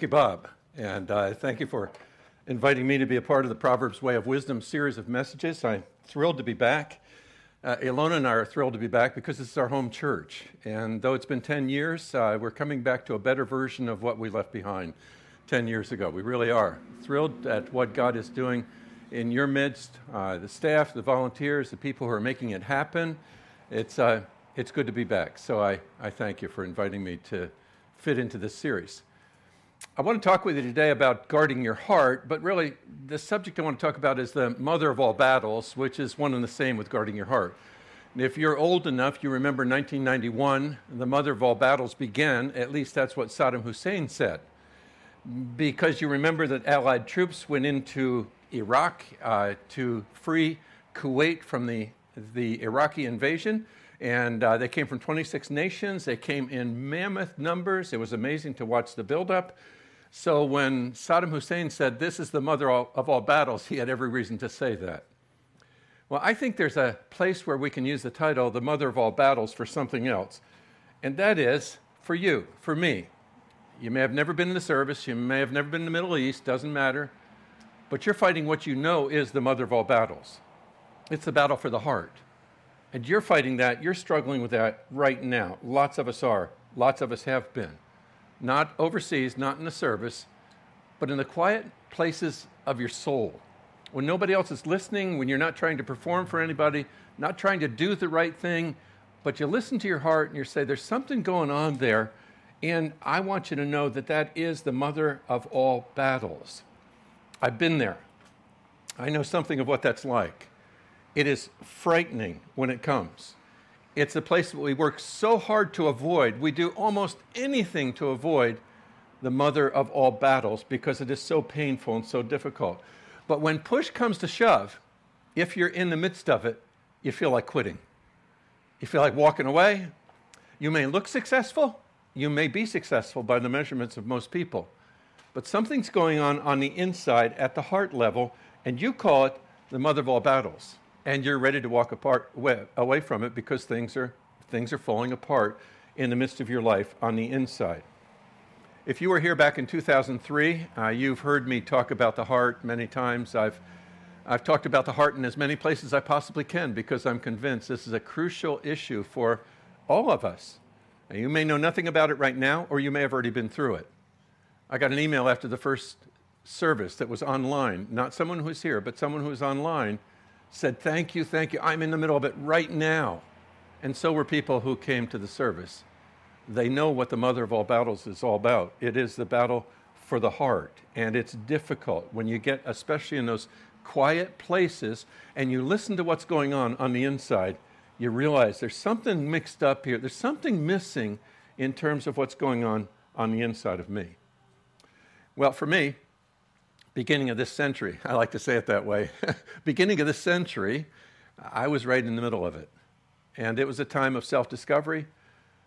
Bob. And uh, thank you for inviting me to be a part of the Proverbs Way of Wisdom series of messages. I'm thrilled to be back. Uh, Ilona and I are thrilled to be back because this is our home church. And though it's been 10 years, uh, we're coming back to a better version of what we left behind 10 years ago. We really are. Thrilled at what God is doing in your midst, uh, the staff, the volunteers, the people who are making it happen. It's, uh, it's good to be back. So I, I thank you for inviting me to fit into this series. I want to talk with you today about guarding your heart, but really the subject I want to talk about is the mother of all battles, which is one and the same with guarding your heart. And if you're old enough, you remember 1991, the mother of all battles began, at least that's what Saddam Hussein said. Because you remember that Allied troops went into Iraq uh, to free Kuwait from the, the Iraqi invasion. And uh, they came from 26 nations. They came in mammoth numbers. It was amazing to watch the buildup. So when Saddam Hussein said, This is the mother of all battles, he had every reason to say that. Well, I think there's a place where we can use the title, The Mother of All Battles, for something else. And that is for you, for me. You may have never been in the service, you may have never been in the Middle East, doesn't matter. But you're fighting what you know is the mother of all battles. It's the battle for the heart. And you're fighting that, you're struggling with that right now. Lots of us are, lots of us have been not overseas, not in the service, but in the quiet places of your soul. When nobody else is listening, when you're not trying to perform for anybody, not trying to do the right thing, but you listen to your heart and you say, There's something going on there, and I want you to know that that is the mother of all battles. I've been there. I know something of what that's like. It is frightening when it comes. It's a place that we work so hard to avoid. We do almost anything to avoid the mother of all battles because it is so painful and so difficult. But when push comes to shove, if you're in the midst of it, you feel like quitting. You feel like walking away. You may look successful. You may be successful by the measurements of most people. But something's going on on the inside at the heart level, and you call it the mother of all battles and you're ready to walk apart away from it because things are things are falling apart in the midst of your life on the inside. If you were here back in 2003, uh, you've heard me talk about the heart many times. I've I've talked about the heart in as many places as I possibly can because I'm convinced this is a crucial issue for all of us. Now, you may know nothing about it right now, or you may have already been through it. I got an email after the first service that was online, not someone who's here, but someone who's online said, Thank you, thank you. I'm in the middle of it right now. And so were people who came to the service. They know what the mother of all battles is all about. It is the battle for the heart. And it's difficult when you get, especially in those quiet places, and you listen to what's going on on the inside, you realize there's something mixed up here. There's something missing in terms of what's going on on the inside of me. Well, for me, beginning of this century. I like to say it that way. beginning of this century, I was right in the middle of it. And it was a time of self discovery,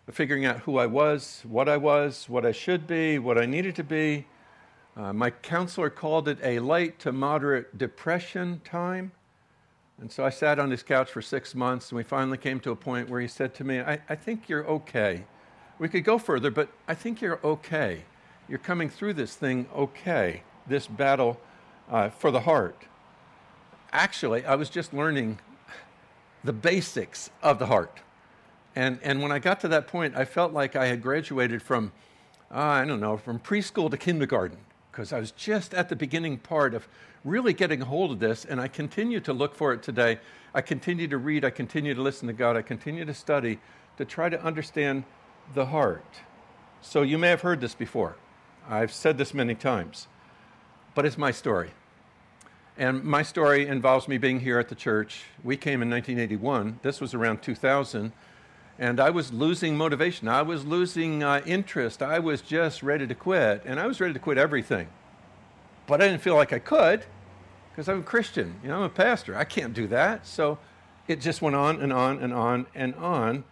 of figuring out who I was, what I was, what I should be, what I needed to be. Uh, my counselor called it a light to moderate depression time. And so I sat on his couch for six months, and we finally came to a point where he said to me, I, I think you're okay. We could go further, but I think you're okay. You're coming through this thing okay this battle uh, for the heart. Actually, I was just learning the basics of the heart. And, and when I got to that point, I felt like I had graduated from, uh, I don't know, from preschool to kindergarten, because I was just at the beginning part of really getting a hold of this, and I continue to look for it today. I continue to read, I continue to listen to God, I continue to study to try to understand the heart. So you may have heard this before. I've said this many times, but it's my story. And my story involves me being here at the church. We came in 1981. This was around 2000. And I was losing motivation. I was losing uh, interest. I was just ready to quit. And I was ready to quit everything. But I didn't feel like I could because I'm a Christian. You know, I'm a pastor. I can't do that. So it just went on and on and on and on.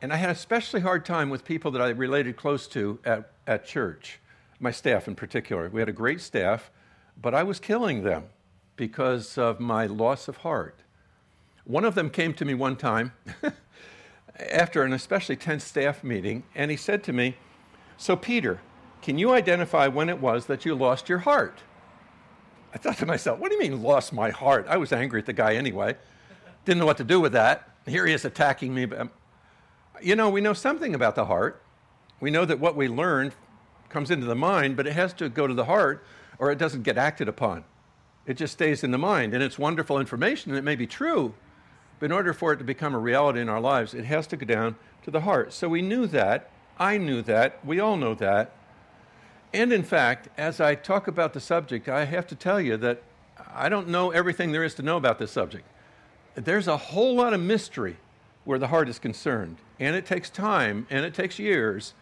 And I had a especially hard time with people that I related close to at, at church, my staff in particular. We had a great staff but I was killing them because of my loss of heart. One of them came to me one time after an especially tense staff meeting, and he said to me, So, Peter, can you identify when it was that you lost your heart? I thought to myself, What do you mean, lost my heart? I was angry at the guy anyway. Didn't know what to do with that. Here he is attacking me. But, um, you know, we know something about the heart. We know that what we learn comes into the mind, but it has to go to the heart or it doesn't get acted upon. It just stays in the mind, and it's wonderful information, and it may be true, but in order for it to become a reality in our lives, it has to go down to the heart. So we knew that. I knew that. We all know that. And in fact, as I talk about the subject, I have to tell you that I don't know everything there is to know about this subject. There's a whole lot of mystery where the heart is concerned, and it takes time, and it takes years,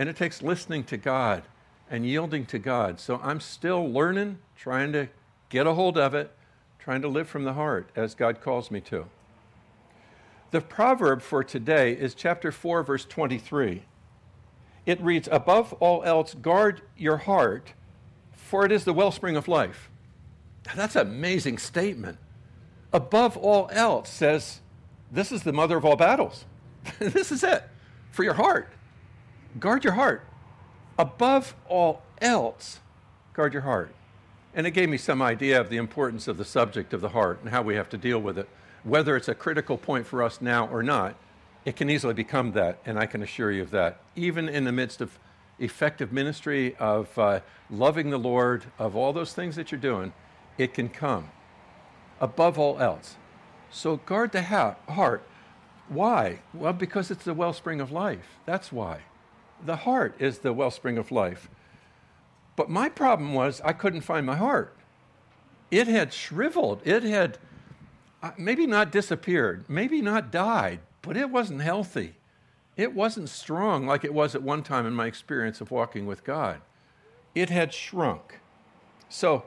and it takes listening to God and yielding to God. So I'm still learning, trying to get a hold of it, trying to live from the heart as God calls me to. The proverb for today is chapter 4, verse 23. It reads, Above all else, guard your heart, for it is the wellspring of life. Now, That's an amazing statement. Above all else says, This is the mother of all battles. this is it for your heart. Guard your heart above all else, guard your heart. And it gave me some idea of the importance of the subject of the heart and how we have to deal with it. Whether it's a critical point for us now or not, it can easily become that, and I can assure you of that. Even in the midst of effective ministry, of uh, loving the Lord, of all those things that you're doing, it can come above all else. So guard the ha- heart. Why? Well, because it's the wellspring of life. That's why the heart is the wellspring of life. But my problem was I couldn't find my heart. It had shriveled. It had uh, maybe not disappeared, maybe not died, but it wasn't healthy. It wasn't strong like it was at one time in my experience of walking with God. It had shrunk. So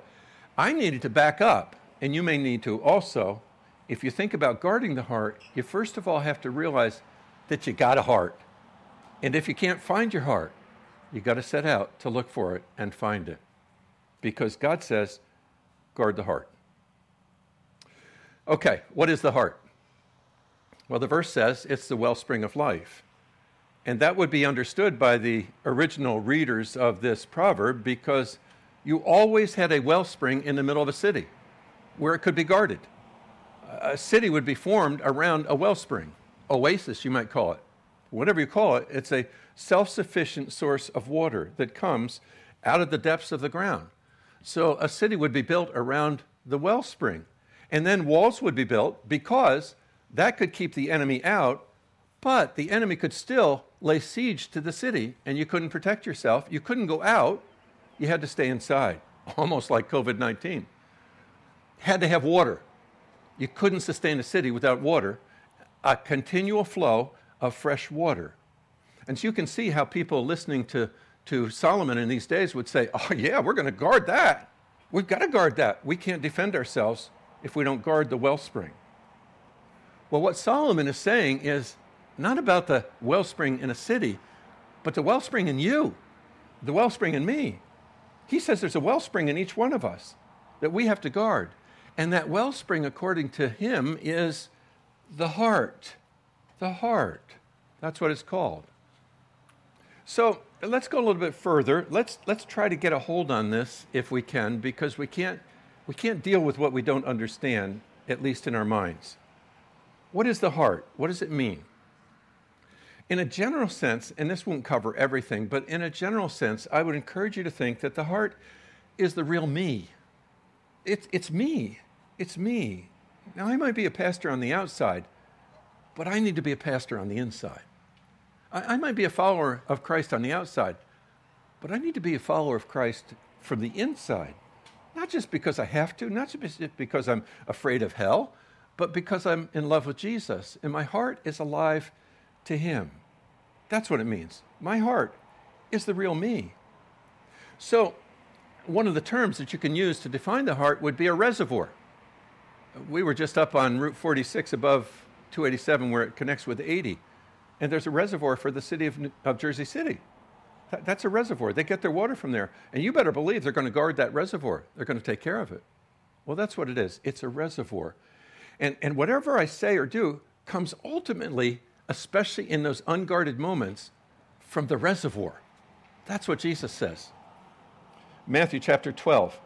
I needed to back up, and you may need to also. If you think about guarding the heart, you first of all have to realize that you got a heart. And if you can't find your heart, you got to set out to look for it and find it. Because God says, guard the heart. Okay, what is the heart? Well, the verse says it's the wellspring of life. And that would be understood by the original readers of this proverb because you always had a wellspring in the middle of a city where it could be guarded. A city would be formed around a wellspring, oasis, you might call it whatever you call it, it's a self sufficient source of water that comes out of the depths of the ground. So a city would be built around the wellspring. And then walls would be built because that could keep the enemy out, but the enemy could still lay siege to the city and you couldn't protect yourself. You couldn't go out, you had to stay inside, almost like COVID 19. Had to have water. You couldn't sustain a city without water. A continual flow of fresh water. And so you can see how people listening to, to Solomon in these days would say, Oh, yeah, we're going to guard that. We've got to guard that. We can't defend ourselves if we don't guard the wellspring. Well, what Solomon is saying is not about the wellspring in a city, but the wellspring in you, the wellspring in me. He says there's a wellspring in each one of us that we have to guard. And that wellspring, according to him, is the heart the heart. That's what it's called. So let's go a little bit further. Let's, let's try to get a hold on this if we can, because we can't, we can't deal with what we don't understand, at least in our minds. What is the heart? What does it mean? In a general sense, and this won't cover everything, but in a general sense, I would encourage you to think that the heart is the real me. It's, it's me. It's me. Now, I might be a pastor on the outside, but I need to be a pastor on the inside. I, I might be a follower of Christ on the outside, but I need to be a follower of Christ from the inside. Not just because I have to, not just because I'm afraid of hell, but because I'm in love with Jesus and my heart is alive to Him. That's what it means. My heart is the real me. So, one of the terms that you can use to define the heart would be a reservoir. We were just up on Route 46 above 287 where it connects with 80, and there's a reservoir for the city of, of Jersey City. That, that's a reservoir. They get their water from there. And you better believe they're going to guard that reservoir, they're going to take care of it. Well, that's what it is it's a reservoir. And, and whatever I say or do comes ultimately, especially in those unguarded moments, from the reservoir. That's what Jesus says. Matthew chapter 12.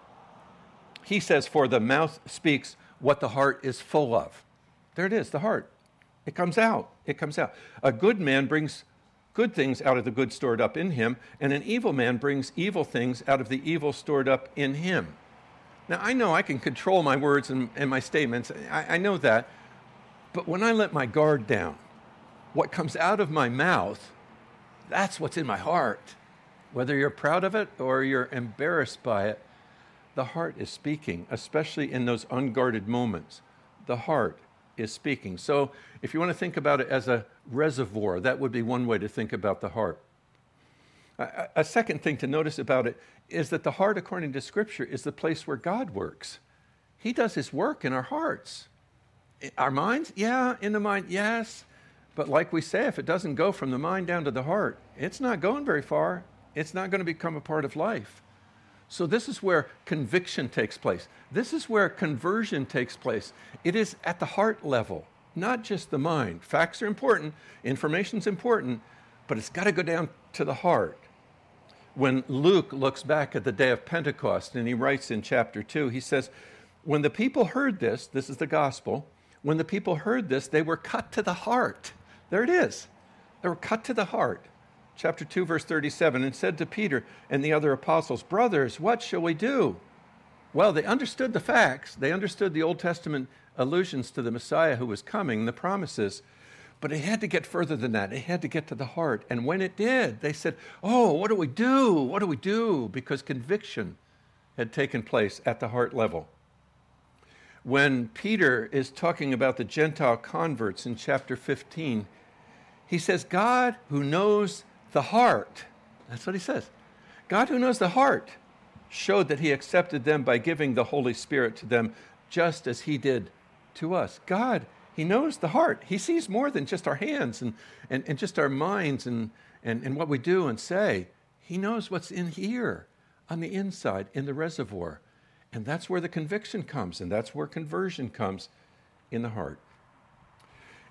He says, For the mouth speaks what the heart is full of. There it is, the heart. It comes out. It comes out. A good man brings good things out of the good stored up in him, and an evil man brings evil things out of the evil stored up in him. Now, I know I can control my words and, and my statements. I, I know that. But when I let my guard down, what comes out of my mouth, that's what's in my heart. Whether you're proud of it or you're embarrassed by it, the heart is speaking, especially in those unguarded moments. The heart is speaking. So, if you want to think about it as a reservoir, that would be one way to think about the heart. A, second thing to notice about it is that the heart, according to Scripture, is the place where God works. He does His work in our hearts. Our minds? Yeah, in the mind, yes. But like we say, if it doesn't go from the mind down to the heart, it's not going very far. It's not going to become a part of life. So, this is where conviction takes place. This is where conversion takes place. It is at the heart level, not just the mind. Facts are important, information's important, but it's got to go down to the heart when Luke looks back at the day of Pentecost and he writes in chapter 2, he says, When the people heard this, this is the gospel, when the people heard this, they were cut to the heart. There it is. They were cut to the heart. Chapter 2, verse 37, and said to Peter and the other apostles, Brothers, what shall we do? Well, they understood the facts. They understood the Old Testament allusions to the Messiah who was coming, the promises. But it had to get further than that. It had to get to the heart. And when it did, they said, Oh, what do we do? What do we do? Because conviction had taken place at the heart level. When Peter is talking about the Gentile converts in chapter 15, he says, God who knows the heart, that's what he says. God who knows the heart showed that he accepted them by giving the Holy Spirit to them just as he did to us. God he knows the heart. He sees more than just our hands and, and, and just our minds and, and, and what we do and say. He knows what's in here, on the inside, in the reservoir. And that's where the conviction comes, and that's where conversion comes in the heart.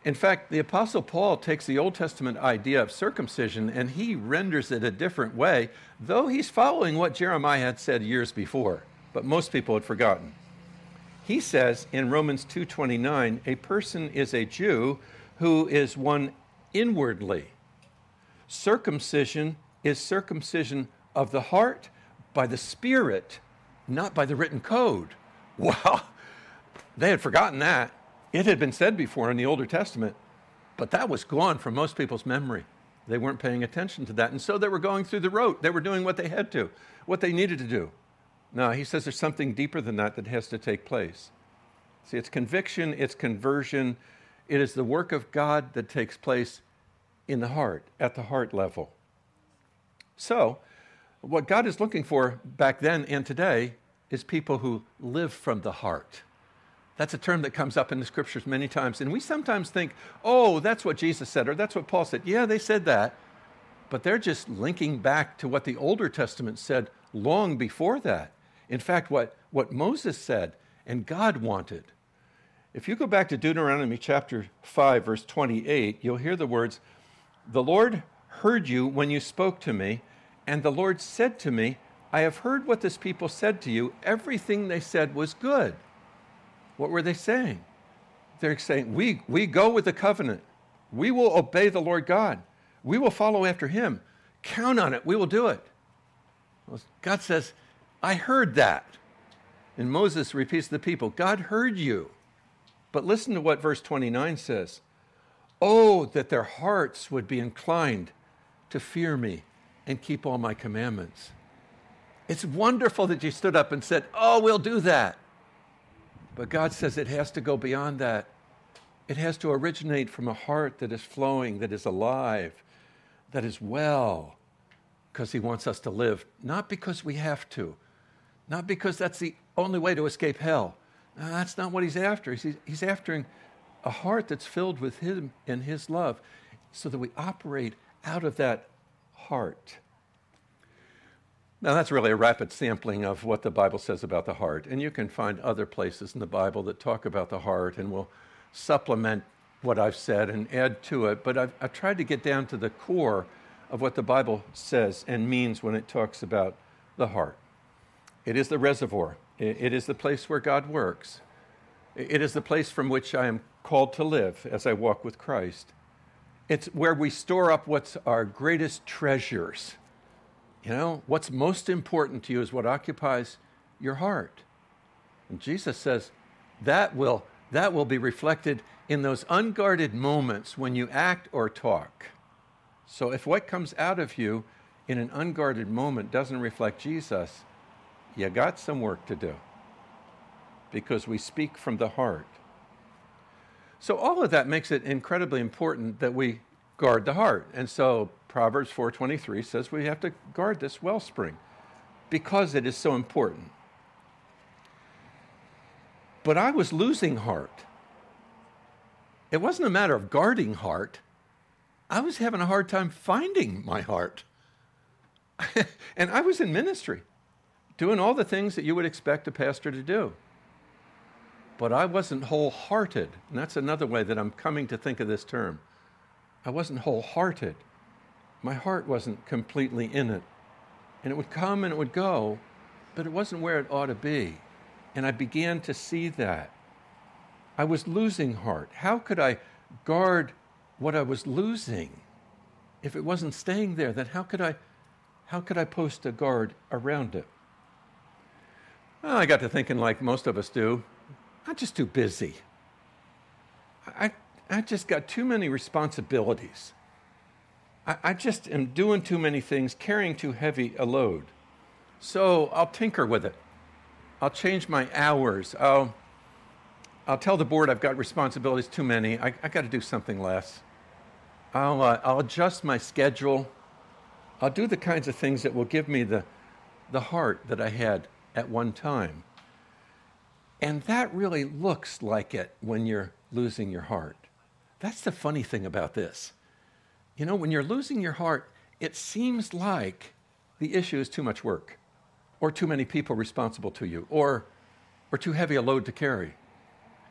In fact, the Apostle Paul takes the Old Testament idea of circumcision and he renders it a different way, though he's following what Jeremiah had said years before, but most people had forgotten. He says in Romans 2:29, a person is a Jew who is one inwardly. Circumcision is circumcision of the heart by the spirit, not by the written code. Wow. They had forgotten that. It had been said before in the Older Testament, but that was gone from most people's memory. They weren't paying attention to that. And so they were going through the rote. They were doing what they had to, what they needed to do. Now, he says there's something deeper than that that has to take place. See, it's conviction, it's conversion, it is the work of God that takes place in the heart, at the heart level. So, what God is looking for back then and today is people who live from the heart. That's a term that comes up in the scriptures many times. And we sometimes think, oh, that's what Jesus said, or that's what Paul said. Yeah, they said that. But they're just linking back to what the Older Testament said long before that. In fact, what, what Moses said and God wanted. If you go back to Deuteronomy chapter 5, verse 28, you'll hear the words, The Lord heard you when you spoke to me, and the Lord said to me, I have heard what this people said to you. Everything they said was good. What were they saying? They're saying, We, we go with the covenant. We will obey the Lord God. We will follow after him. Count on it. We will do it. Well, God says, I heard that. And Moses repeats to the people, God heard you. But listen to what verse 29 says Oh, that their hearts would be inclined to fear me and keep all my commandments. It's wonderful that you stood up and said, Oh, we'll do that. But God says it has to go beyond that. It has to originate from a heart that is flowing, that is alive, that is well, because He wants us to live, not because we have to, not because that's the only way to escape hell. No, that's not what He's after. He's, he's after a heart that's filled with Him and His love so that we operate out of that heart. Now, that's really a rapid sampling of what the Bible says about the heart. And you can find other places in the Bible that talk about the heart and will supplement what I've said and add to it. But I've, I've tried to get down to the core of what the Bible says and means when it talks about the heart. It is the reservoir, it is the place where God works, it is the place from which I am called to live as I walk with Christ. It's where we store up what's our greatest treasures you know, what's most important to you is what occupies your heart. And Jesus says that will, that will be reflected in those unguarded moments when you act or talk. So if what comes out of you in an unguarded moment doesn't reflect Jesus, you got some work to do because we speak from the heart. So all of that makes it incredibly important that we guard the heart. And so Proverbs 4:23 says we have to guard this wellspring because it is so important. But I was losing heart. It wasn't a matter of guarding heart. I was having a hard time finding my heart. and I was in ministry, doing all the things that you would expect a pastor to do. But I wasn't wholehearted. And that's another way that I'm coming to think of this term. I wasn't wholehearted my heart wasn't completely in it. And it would come and it would go, but it wasn't where it ought to be. And I began to see that. I was losing heart. How could I guard what I was losing if it wasn't staying there? Then how could I, how could I post a guard around it? Well, I got to thinking like most of us do. I'm just too busy. I, I just got too many responsibilities. I, I just am doing too many things, carrying too heavy a load. So I'll tinker with it. I'll change my hours. I'll, I'll tell the board I've got responsibilities too many. I, I got to do something less. I'll, uh, I'll adjust my schedule. I'll do the kinds of things that will give me the, the heart that I had at one time. And that really looks like it when you're losing your heart. That's the funny thing about this. You know, when you're losing your heart, it seems like the issue is too much work, or too many people responsible to you, or, or too heavy a load to carry.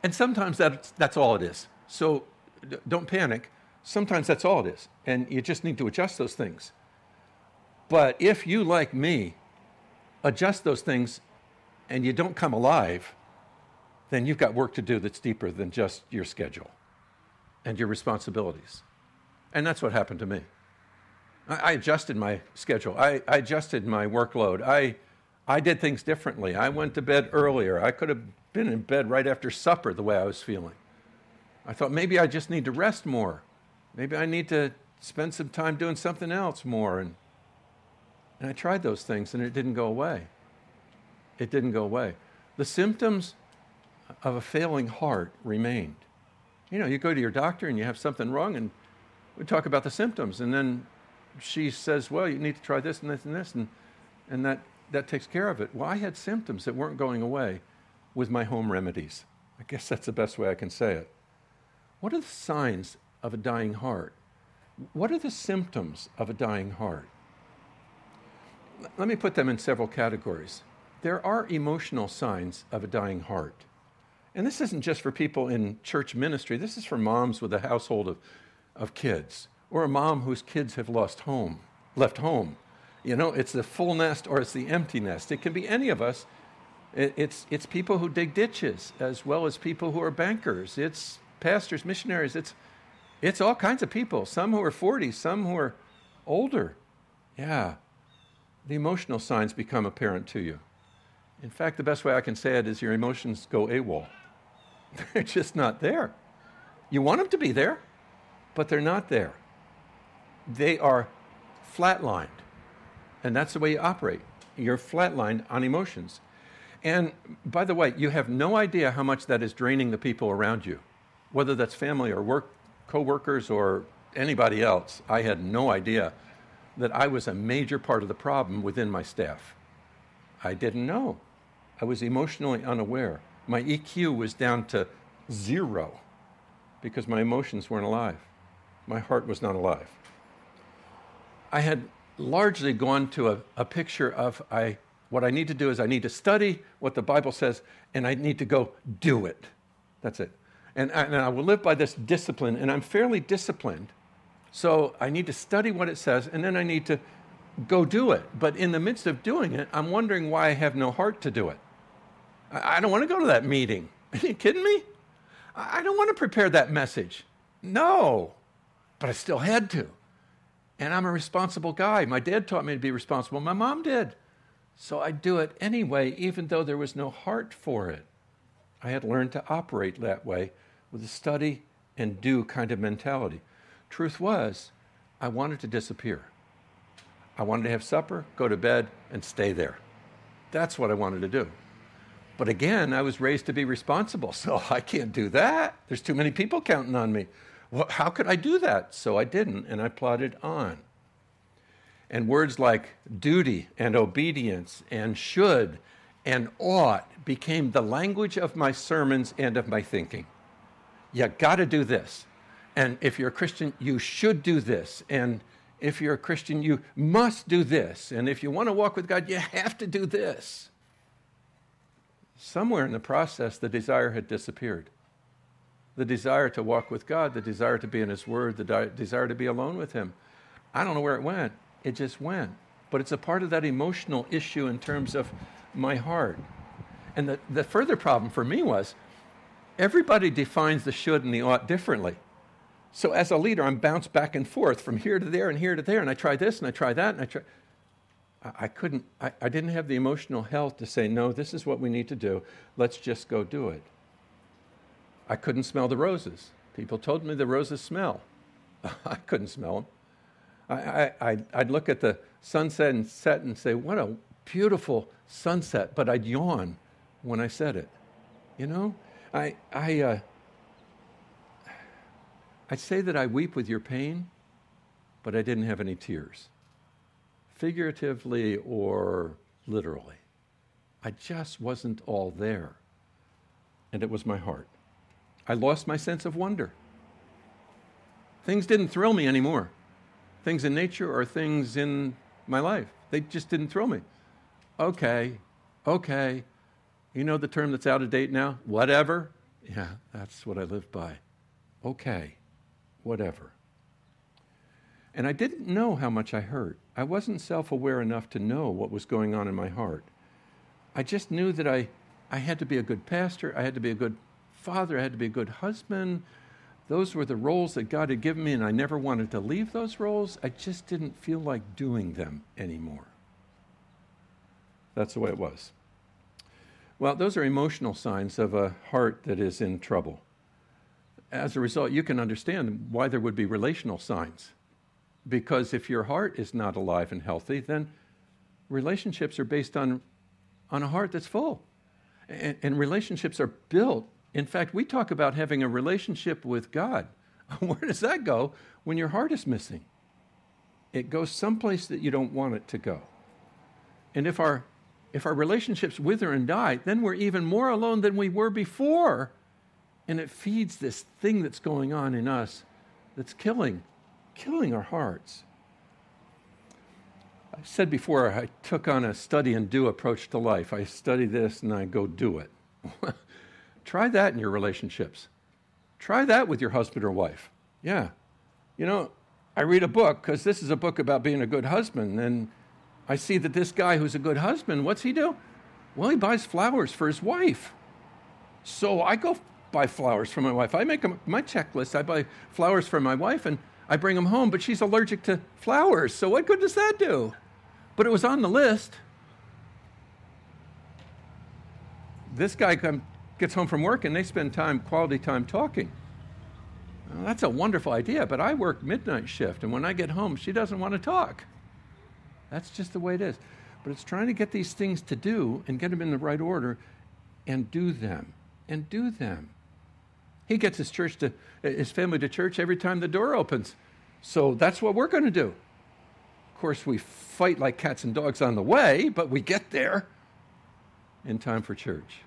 And sometimes that's, that's all it is. So d- don't panic. Sometimes that's all it is. And you just need to adjust those things. But if you, like me, adjust those things and you don't come alive, then you've got work to do that's deeper than just your schedule and your responsibilities. And that's what happened to me. I, adjusted my schedule, I, I, adjusted my workload. I, I did things differently. I went to bed earlier. I could have been in bed right after supper the way I was feeling. I thought maybe I just need to rest more. Maybe I need to spend some time doing something else more. And, and I tried those things and it didn't go away. It didn't go away. The symptoms of a failing heart remained. You know, you go to your doctor and you have something wrong, and we talk about the symptoms, and then she says, "Well, you need to try this and this and this," and and that that takes care of it. Well, I had symptoms that weren't going away with my home remedies. I guess that's the best way I can say it. What are the signs of a dying heart? What are the symptoms of a dying heart? Let me put them in several categories. There are emotional signs of a dying heart. And this isn't just for people in church ministry, this is for moms with a household of of kids, or a mom whose kids have lost home, left home. You know, it's the full nest or it's the empty nest. It can be any of us. it's, it's people who dig ditches as well as people who are bankers. It's pastors, missionaries. It's, It's all kinds of people, some who are 40, some who are older. Yeah. The emotional signs become apparent to you. In fact, the best way I can say it is your emotions go AWOL. They're just not there. You want them to be there, but they're not there. They are flatlined. And that's the way you operate. You're flatlined on emotions. And by the way, you have no idea how much that is draining the people around you, whether that's family or work coworkers or anybody else. I had no idea that I was a major part of the problem within my staff. I didn't know. I was emotionally unaware. My EQ was down to zero because my emotions weren't alive. My heart was not alive. I had largely gone to a, a picture of I, what I need to do is I need to study what the Bible says and I need to go do it. That's it. And I, and I will live by this discipline, and I'm fairly disciplined. So I need to study what it says, and then I need to go do it. But in the midst of doing it, I'm wondering why I have no heart to do it. I, I don't want to go to that meeting. Are you kidding me? I, I don't want to prepare that message. No. But I still had to. And I'm a responsible guy. My dad taught me to be responsible. My mom did. So I do it anyway, even though there was no heart for it. I had learned to operate that way with a study and do kind of mentality. Truth was, I wanted to disappear. I wanted to have supper, go to bed, and stay there. That's what I wanted to do. But again, I was raised to be responsible, so I can't do that. There's too many people counting on me. Well, how could I do that? So I didn't, and I plodded on. And words like duty and obedience and should and ought became the language of my sermons and of my thinking. You got to do this. And if you're a Christian, you should do this. And if you're a Christian, you must do this. And if you want to walk with God, you have to do this. Somewhere in the process, the desire had disappeared. The desire to walk with God, the desire to be in His Word, the di- desire to be alone with Him. I don't know where it went. It just went. But it's a part of that emotional issue in terms of my heart. And the, the further problem for me was everybody defines the should and the ought differently. So as a leader, I'm bounced back and forth from here to there and here to there, and I try this and I try that and I try. I, I couldn't, I, I didn't have the emotional health to say, no, this is what we need to do. Let's just go do it. I couldn't smell the roses. People told me the roses smell. I couldn't smell them. I, I, I'd look at the sunset and set and say, what a beautiful sunset, but I'd yawn when I said it. You know, I, I, uh, I'd say that I weep with your pain, but I didn't have any tears, figuratively or literally. I just wasn't all there. And it was my heart. I lost my sense of wonder. Things didn't thrill me anymore. Things in nature or things in my life. They just didn't thrill me. Okay, okay. You know the term that's out of date now? Whatever. Yeah, that's what I live by. Okay, whatever. And I didn't know how much I hurt. I wasn't self aware enough to know what was going on in my heart. I just knew that I, I had to be a good pastor, I had to be a good father, I had to be a good husband. Those were the roles that God had given me, and I never wanted to leave those roles. I just didn't feel like doing them anymore. That's the way it was. Well, those are emotional signs of a heart that is in trouble. As a result, you can understand why there would be relational signs. Because if your heart is not alive and healthy, then relationships are based on, on a heart that's full. And, and relationships are built. In fact, we talk about having a relationship with God. Where does that go when your heart is missing? It goes someplace that you don't want it to go. And if our if our relationships wither and die, then we're even more alone than we were before. And it feeds this thing that's going on in us that's killing, killing our hearts. I said before, I took on a study and do approach to life. I study this and I go do it. Try that in your relationships. Try that with your husband or wife. Yeah. You know, I read a book because this is a book about being a good husband, and I see that this guy who's a good husband, what's he do? Well, he buys flowers for his wife. So I go buy flowers for my wife. I make a, my checklist. I buy flowers for my wife and I bring them home, but she's allergic to flowers. So what good does that do? But it was on the list. This guy come, gets home from work and they spend time, quality time talking. Well, that's a wonderful idea, but I work midnight shift, and when I get home, she doesn't want to talk. That's just the way it is. But it's trying to get these things to do and get them in the right order and do them and do them. He gets his church to his family to church every time the door opens. So that's what we're going to do. Of course, we fight like cats and dogs on the way, but we get there in time for church.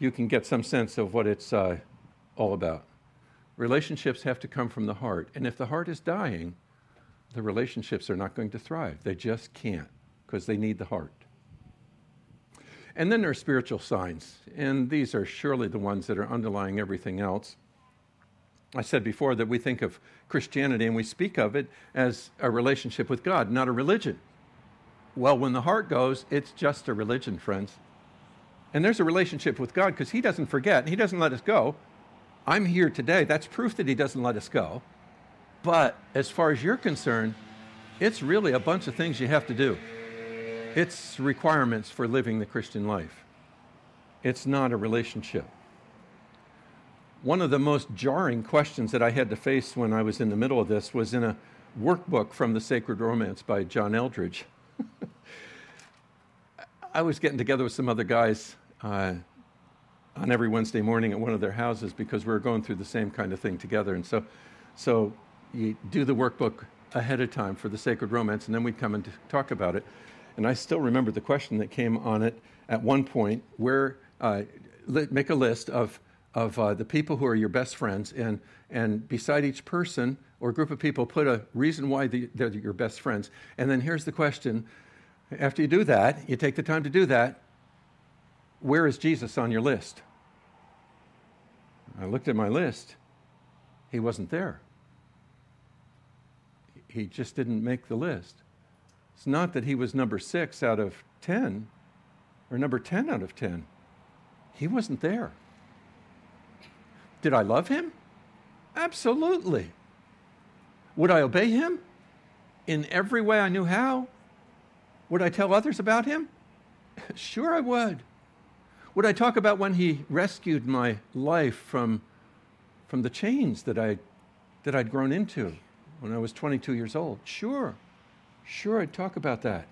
You can get some sense of what it's uh, all about. Relationships have to come from the heart. And if the heart is dying, the relationships are not going to thrive. They just can't because they need the heart. And then there are spiritual signs, and these are surely the ones that are underlying everything else. I said before that we think of Christianity and we speak of it as a relationship with God, not a religion. Well, when the heart goes, it's just a religion, friends. And there's a relationship with God because He doesn't forget, He doesn't let us go. I'm here today. That's proof that He doesn't let us go. But as far as you're concerned, it's really a bunch of things you have to do. It's requirements for living the Christian life. It's not a relationship. One of the most jarring questions that I had to face when I was in the middle of this was in a workbook from the Sacred Romance by John Eldredge. I was getting together with some other guys uh, on every Wednesday morning at one of their houses because we were going through the same kind of thing together. And so, so you do the workbook ahead of time for the Sacred Romance, and then we'd come and talk about it. And I still remember the question that came on it at one point where uh, make a list of, of uh, the people who are your best friends, and, and beside each person or group of people, put a reason why the, they're your best friends. And then here's the question after you do that, you take the time to do that, where is Jesus on your list? I looked at my list, he wasn't there. He just didn't make the list. It's not that he was number six out of 10 or number 10 out of 10. He wasn't there. Did I love him? Absolutely. Would I obey him? In every way I knew how. Would I tell others about him? Sure, I would. Would I talk about when he rescued my life from, from the chains that, I, that I'd grown into when I was 22 years old? Sure. Sure, I'd talk about that.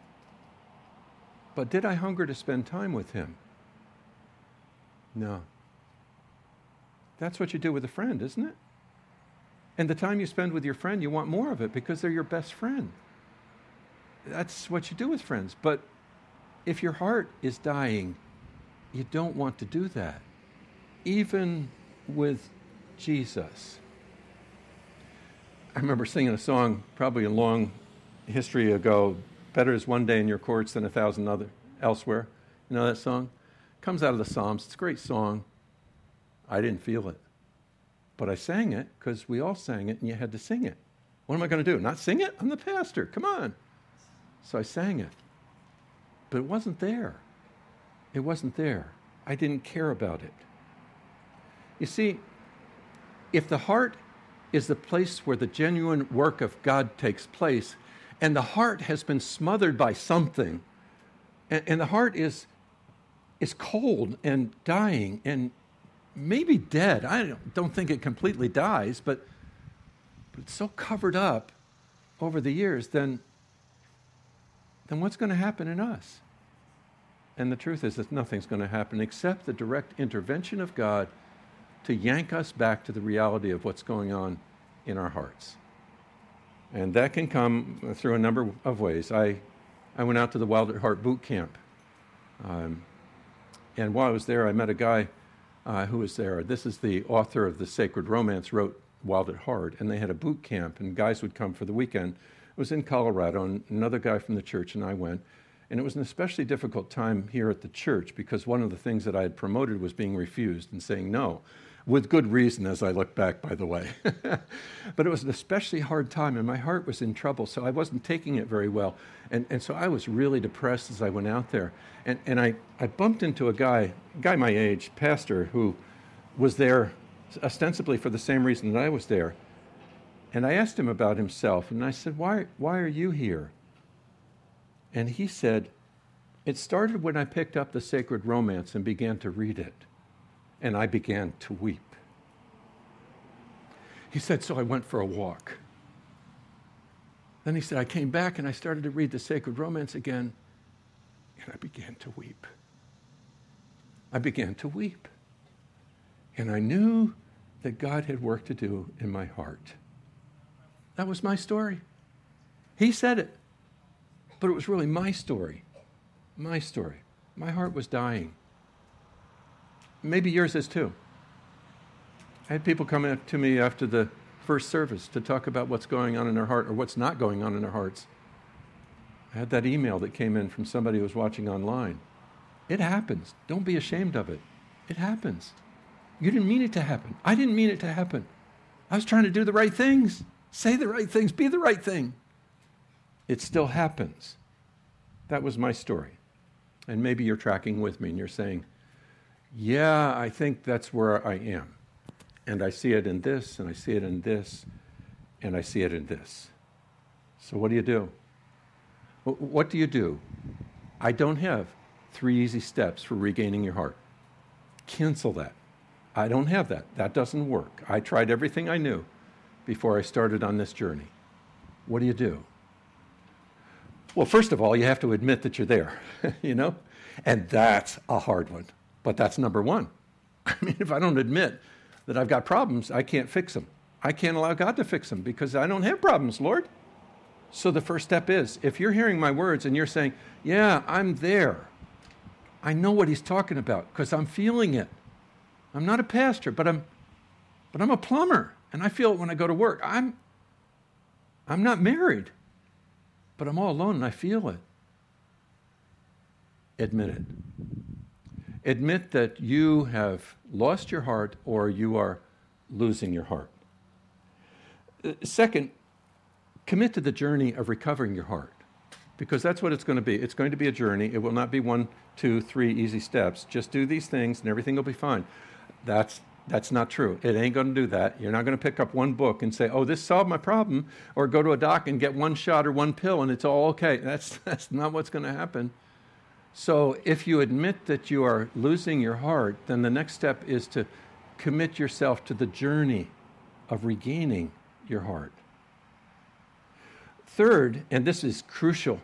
But did I hunger to spend time with him? No. That's what you do with a friend, isn't it? And the time you spend with your friend, you want more of it because they're your best friend. That's what you do with friends. But if your heart is dying, you don't want to do that, even with Jesus. I remember singing a song, probably a long history ago, better is one day in your courts than a thousand other elsewhere. You know that song? Comes out of the Psalms. It's a great song. I didn't feel it. But I sang it because we all sang it and you had to sing it. What am I going to do? Not sing it? I'm the pastor. Come on. So I sang it. But it wasn't there. It wasn't there. I didn't care about it. You see, if the heart is the place where the genuine work of God takes place, and the heart has been smothered by something, and, and the heart is, is cold and dying and maybe dead. I don't, don't think it completely dies, but, but it's so covered up over the years, then, then what's going to happen in us? And the truth is that nothing's going to happen except the direct intervention of God to yank us back to the reality of what's going on in our hearts. And that can come through a number of ways. I, I went out to the Wild at Heart boot camp. Um, and while I was there, I met a guy uh, who was there. This is the author of the Sacred Romance, wrote Wild at Heart. And they had a boot camp, and guys would come for the weekend. Was in Colorado, and another guy from the church and I went. And it was an especially difficult time here at the church because one of the things that I had promoted was being refused and saying no with good reason as I look back, by the way. but it was an especially hard time, and my heart was in trouble, so I wasn't taking it very well. And, and so I was really depressed as I went out there. And, and I, I bumped into a guy, a guy my age, pastor, who was there ostensibly for the same reason that I was there. And I asked him about himself, and I said, Why, why are you here? And he said, It started when I picked up the sacred romance and began to read it, and I began to weep. He said, So I went for a walk. Then he said, I came back and I started to read the sacred romance again, and I began to weep. I began to weep. And I knew that God had work to do in my heart. That was my story. He said it, but it was really my story. My story. My heart was dying. Maybe yours is too. I had people come up to me after the first service to talk about what's going on in their heart or what's not going on in their hearts. I had that email that came in from somebody who was watching online. It happens. Don't be ashamed of it. It happens. You didn't mean it to happen. I didn't mean it to happen. I was trying to do the right things, say the right things, be the right thing. It still happens. That was my story. And maybe you're tracking with me and you're saying, yeah, I think that's where I am. And I see it in this, and I see it in this, and I see it in this. So what do you do? What do you do? I don't have three easy steps for regaining your heart. Cancel that. I don't have that. That doesn't work. I tried everything I knew before I started on this journey. What do you do? Well, first of all, you have to admit that you're there, you know? And that's a hard one. But that's number one. I mean, if I don't admit that I've got problems, I can't fix them. I can't allow God to fix them because I don't have problems, Lord. So the first step is if you're hearing my words and you're saying, Yeah, I'm there, I know what he's talking about because I'm feeling it. I'm not a pastor, but I'm, but I'm a plumber, and I feel it when I go to work. I'm, I'm not married, but I'm all alone and I feel it. Admit it. Admit that you have lost your heart or you are losing your heart. Uh, second, commit to the journey of recovering your heart because that's what it's going to be. It's going to be a journey. It will not be one, two, three easy steps. Just do these things and everything will be fine. That's that's not true. It ain't going to do that. You're not going to pick up one book and say, "Oh, this solved my problem," or go to a doc and get one shot or one pill and it's all okay. That's that's not what's going to happen. So, if you admit that you are losing your heart, then the next step is to commit yourself to the journey of regaining your heart. Third, and this is crucial,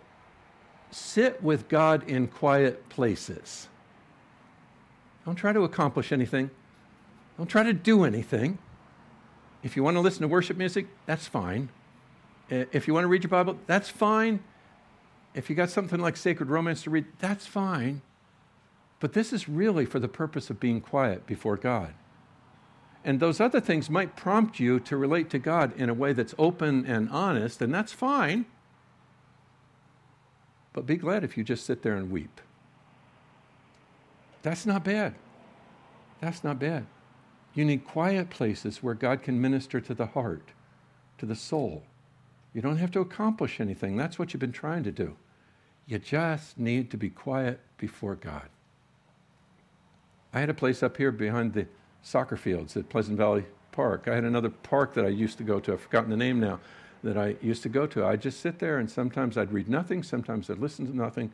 sit with God in quiet places. Don't try to accomplish anything. Don't try to do anything. If you want to listen to worship music, that's fine. If you want to read your Bible, that's fine. If you got something like sacred romance to read, that's fine. But this is really for the purpose of being quiet before God. And those other things might prompt you to relate to God in a way that's open and honest, and that's fine. But be glad if you just sit there and weep. That's not bad. That's not bad. You need quiet places where God can minister to the heart, to the soul. You don't have to accomplish anything. That's what you've been trying to do. You just need to be quiet before God. I had a place up here behind the soccer fields at Pleasant Valley Park. I had another park that I used to go to. I've forgotten the name now that I used to go to. I'd just sit there and sometimes I'd read nothing, sometimes I'd listen to nothing.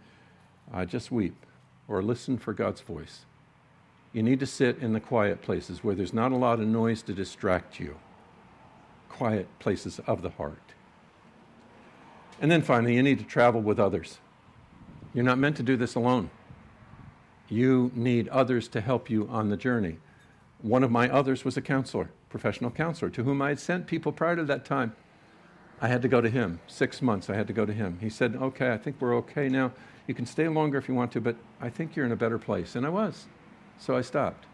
I'd just weep or listen for God's voice. You need to sit in the quiet places where there's not a lot of noise to distract you. Quiet places of the heart. And then finally, you need to travel with others. You're not meant to do this alone. You need others to help you on the journey. One of my others was a counselor, professional counselor, to whom I had sent people prior to that time. I had to go to him. Six months, I had to go to him. He said, Okay, I think we're okay now. You can stay longer if you want to, but I think you're in a better place. And I was. So I stopped.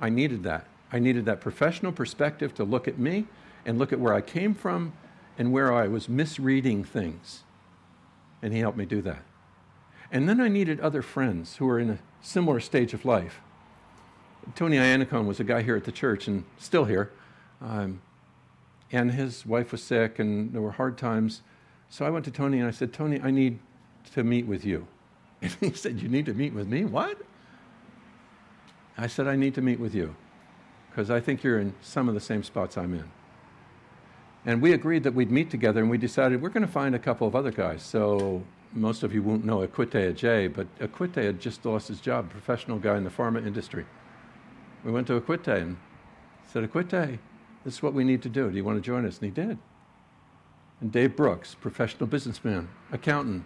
I needed that. I needed that professional perspective to look at me and look at where I came from and where I was misreading things. And he helped me do that. And then I needed other friends who were in a similar stage of life. Tony Iannacone was a guy here at the church and still here. Um, and his wife was sick and there were hard times. So I went to Tony and I said, Tony, I need to meet with you. And he said, You need to meet with me? What? I said, I need to meet with you. because I think you're in some of the same spots I'm in. And we agreed that we'd meet together, and we decided we're going to find a couple of other guys. So most of you won't know Akwite Ajay, but Akwite had just lost his job, professional guy in the pharma industry. We went to Akwite and said, Akwite, this is what we need to do. Do you want to join us? And he did. And Dave Brooks, professional businessman, accountant,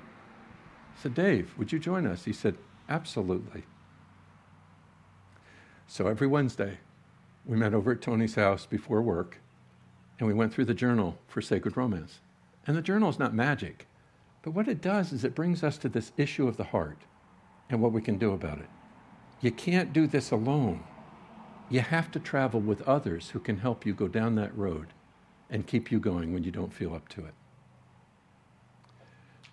said, Dave, would you join us? He said, Absolutely. So every Wednesday, we met over at Tony's house before work, and we went through the journal for Sacred Romance. And the journal is not magic, but what it does is it brings us to this issue of the heart and what we can do about it. You can't do this alone. You have to travel with others who can help you go down that road and keep you going when you don't feel up to it.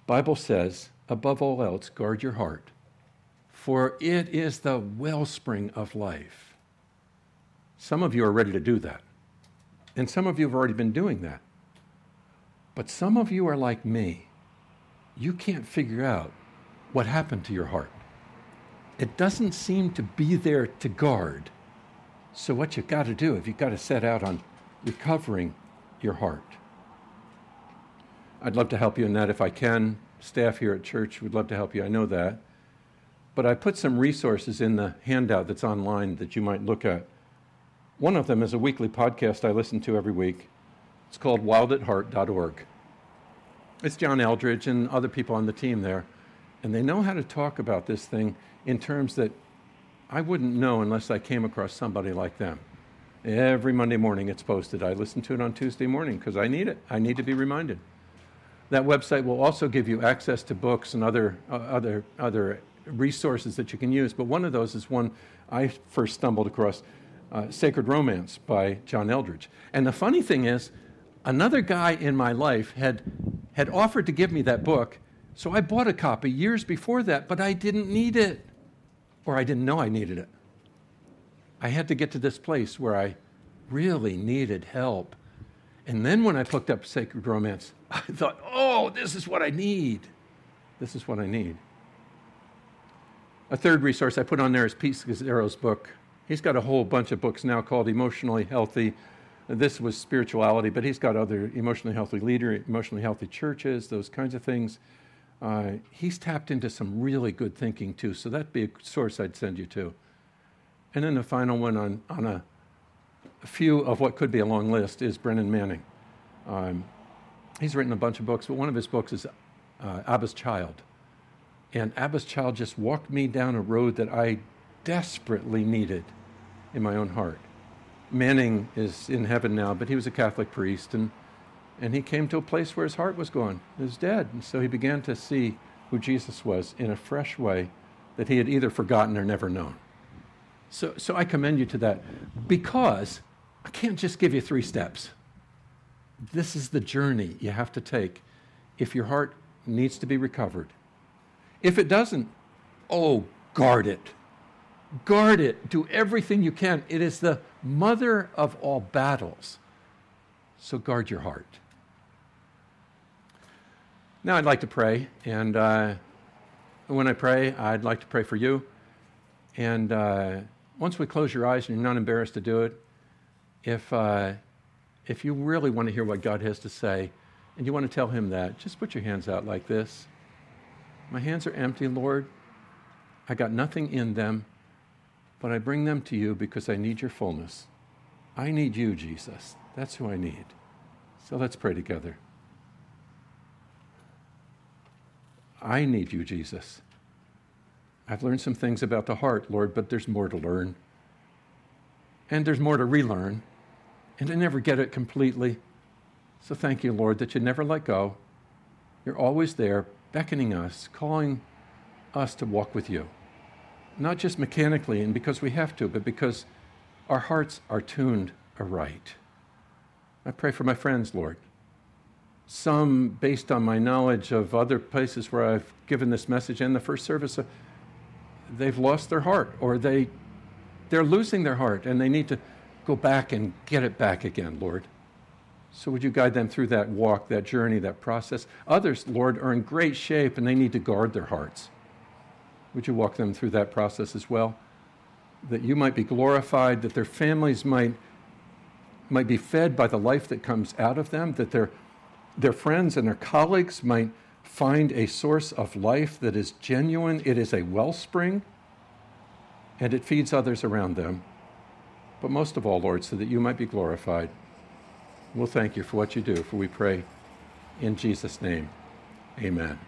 Bible says, above all else, guard your heart, for it is the wellspring of life. Some of you are ready to do that, and some of you have already been doing that. But some of you are like me. You can't figure out what happened to your heart. It doesn't seem to be there to guard. So, what you've got to do is you've got to set out on recovering your heart. I'd love to help you in that if I can. Staff here at church would love to help you. I know that. But I put some resources in the handout that's online that you might look at. One of them is a weekly podcast I listen to every week. It's called wildatheart.org. It's John Eldredge and other people on the team there, and they know how to talk about this thing in terms that I wouldn't know unless I came across somebody like them. Every Monday morning it's posted. I listen to it on Tuesday morning because I need it. I need to be reminded. That website will also give you access to books and other, uh, other, other resources that you can use. But one of those is one I first stumbled across uh, Sacred Romance by John Eldredge. And the funny thing is, another guy in my life had, had offered to give me that book. So I bought a copy years before that, but I didn't need it, or I didn't know I needed it. I had to get to this place where I really needed help. And then when I picked up Sacred Romance, I thought, oh, this is what I need. This is what I need. A third resource I put on there is Pete Scazzero's book. He's got a whole bunch of books now called Emotionally Healthy. This was spirituality, but he's got other emotionally healthy leader, emotionally healthy churches, those kinds of things. Uh, he's tapped into some really good thinking too, so that'd be a source I'd send you to. And then the final one on, on a, a few of what could be a long list is Brennan Manning. Um, he's written a bunch of books, but one of his books is uh, Abba's Child. And Abba's Child just walked me down a road that I desperately needed in my own heart. Manning is in heaven now, but he was a Catholic priest, and, and he came to a place where his heart was gone. He was dead. And so he began to see who Jesus was in a fresh way that he had either forgotten or never known. So, so I commend you to that because I can't just give you three steps. This is the journey you have to take if your heart needs to be recovered. If it doesn't, oh, guard it. Guard it. Do everything you can. It is the mother of all battles. So guard your heart. Now I'd like to pray, and uh, when I pray, I'd like to pray for you. And uh, once we close your eyes and you're not embarrassed to do it, if, uh, if you really want to hear what God has to say and you want to tell Him that, just put your hands out like this. My hands are empty, Lord. I got nothing in them, but I bring them to you because I need your fullness. I need you, Jesus. That's who I need. So let's pray together. I need you, Jesus. I've learned some things about the heart, Lord, but there's more to learn. And there's more to relearn. And I never get it completely. So thank you, Lord, that you never let go. You're always there, beckoning us, calling us to walk with you. Not just mechanically and because we have to, but because our hearts are tuned aright. I pray for my friends, Lord. Some, based on my knowledge of other places where I've given this message and the first service, uh, they've lost their heart or they, they're losing their heart and they need to go back and get it back again, Lord. So would you guide them through that walk, that journey, that process? Others, Lord, are in great shape and they need to guard their hearts. Would you walk them through that process as well? that you might be glorified, that their families might, might be fed by the life that comes out of them, that their, their friends and their colleagues might find a source of life that is genuine, it is a wellspring, and it feeds others around them. But most of all, Lord, so that you might be glorified. We'll thank you for what you do, for we pray in Jesus' name. Amen.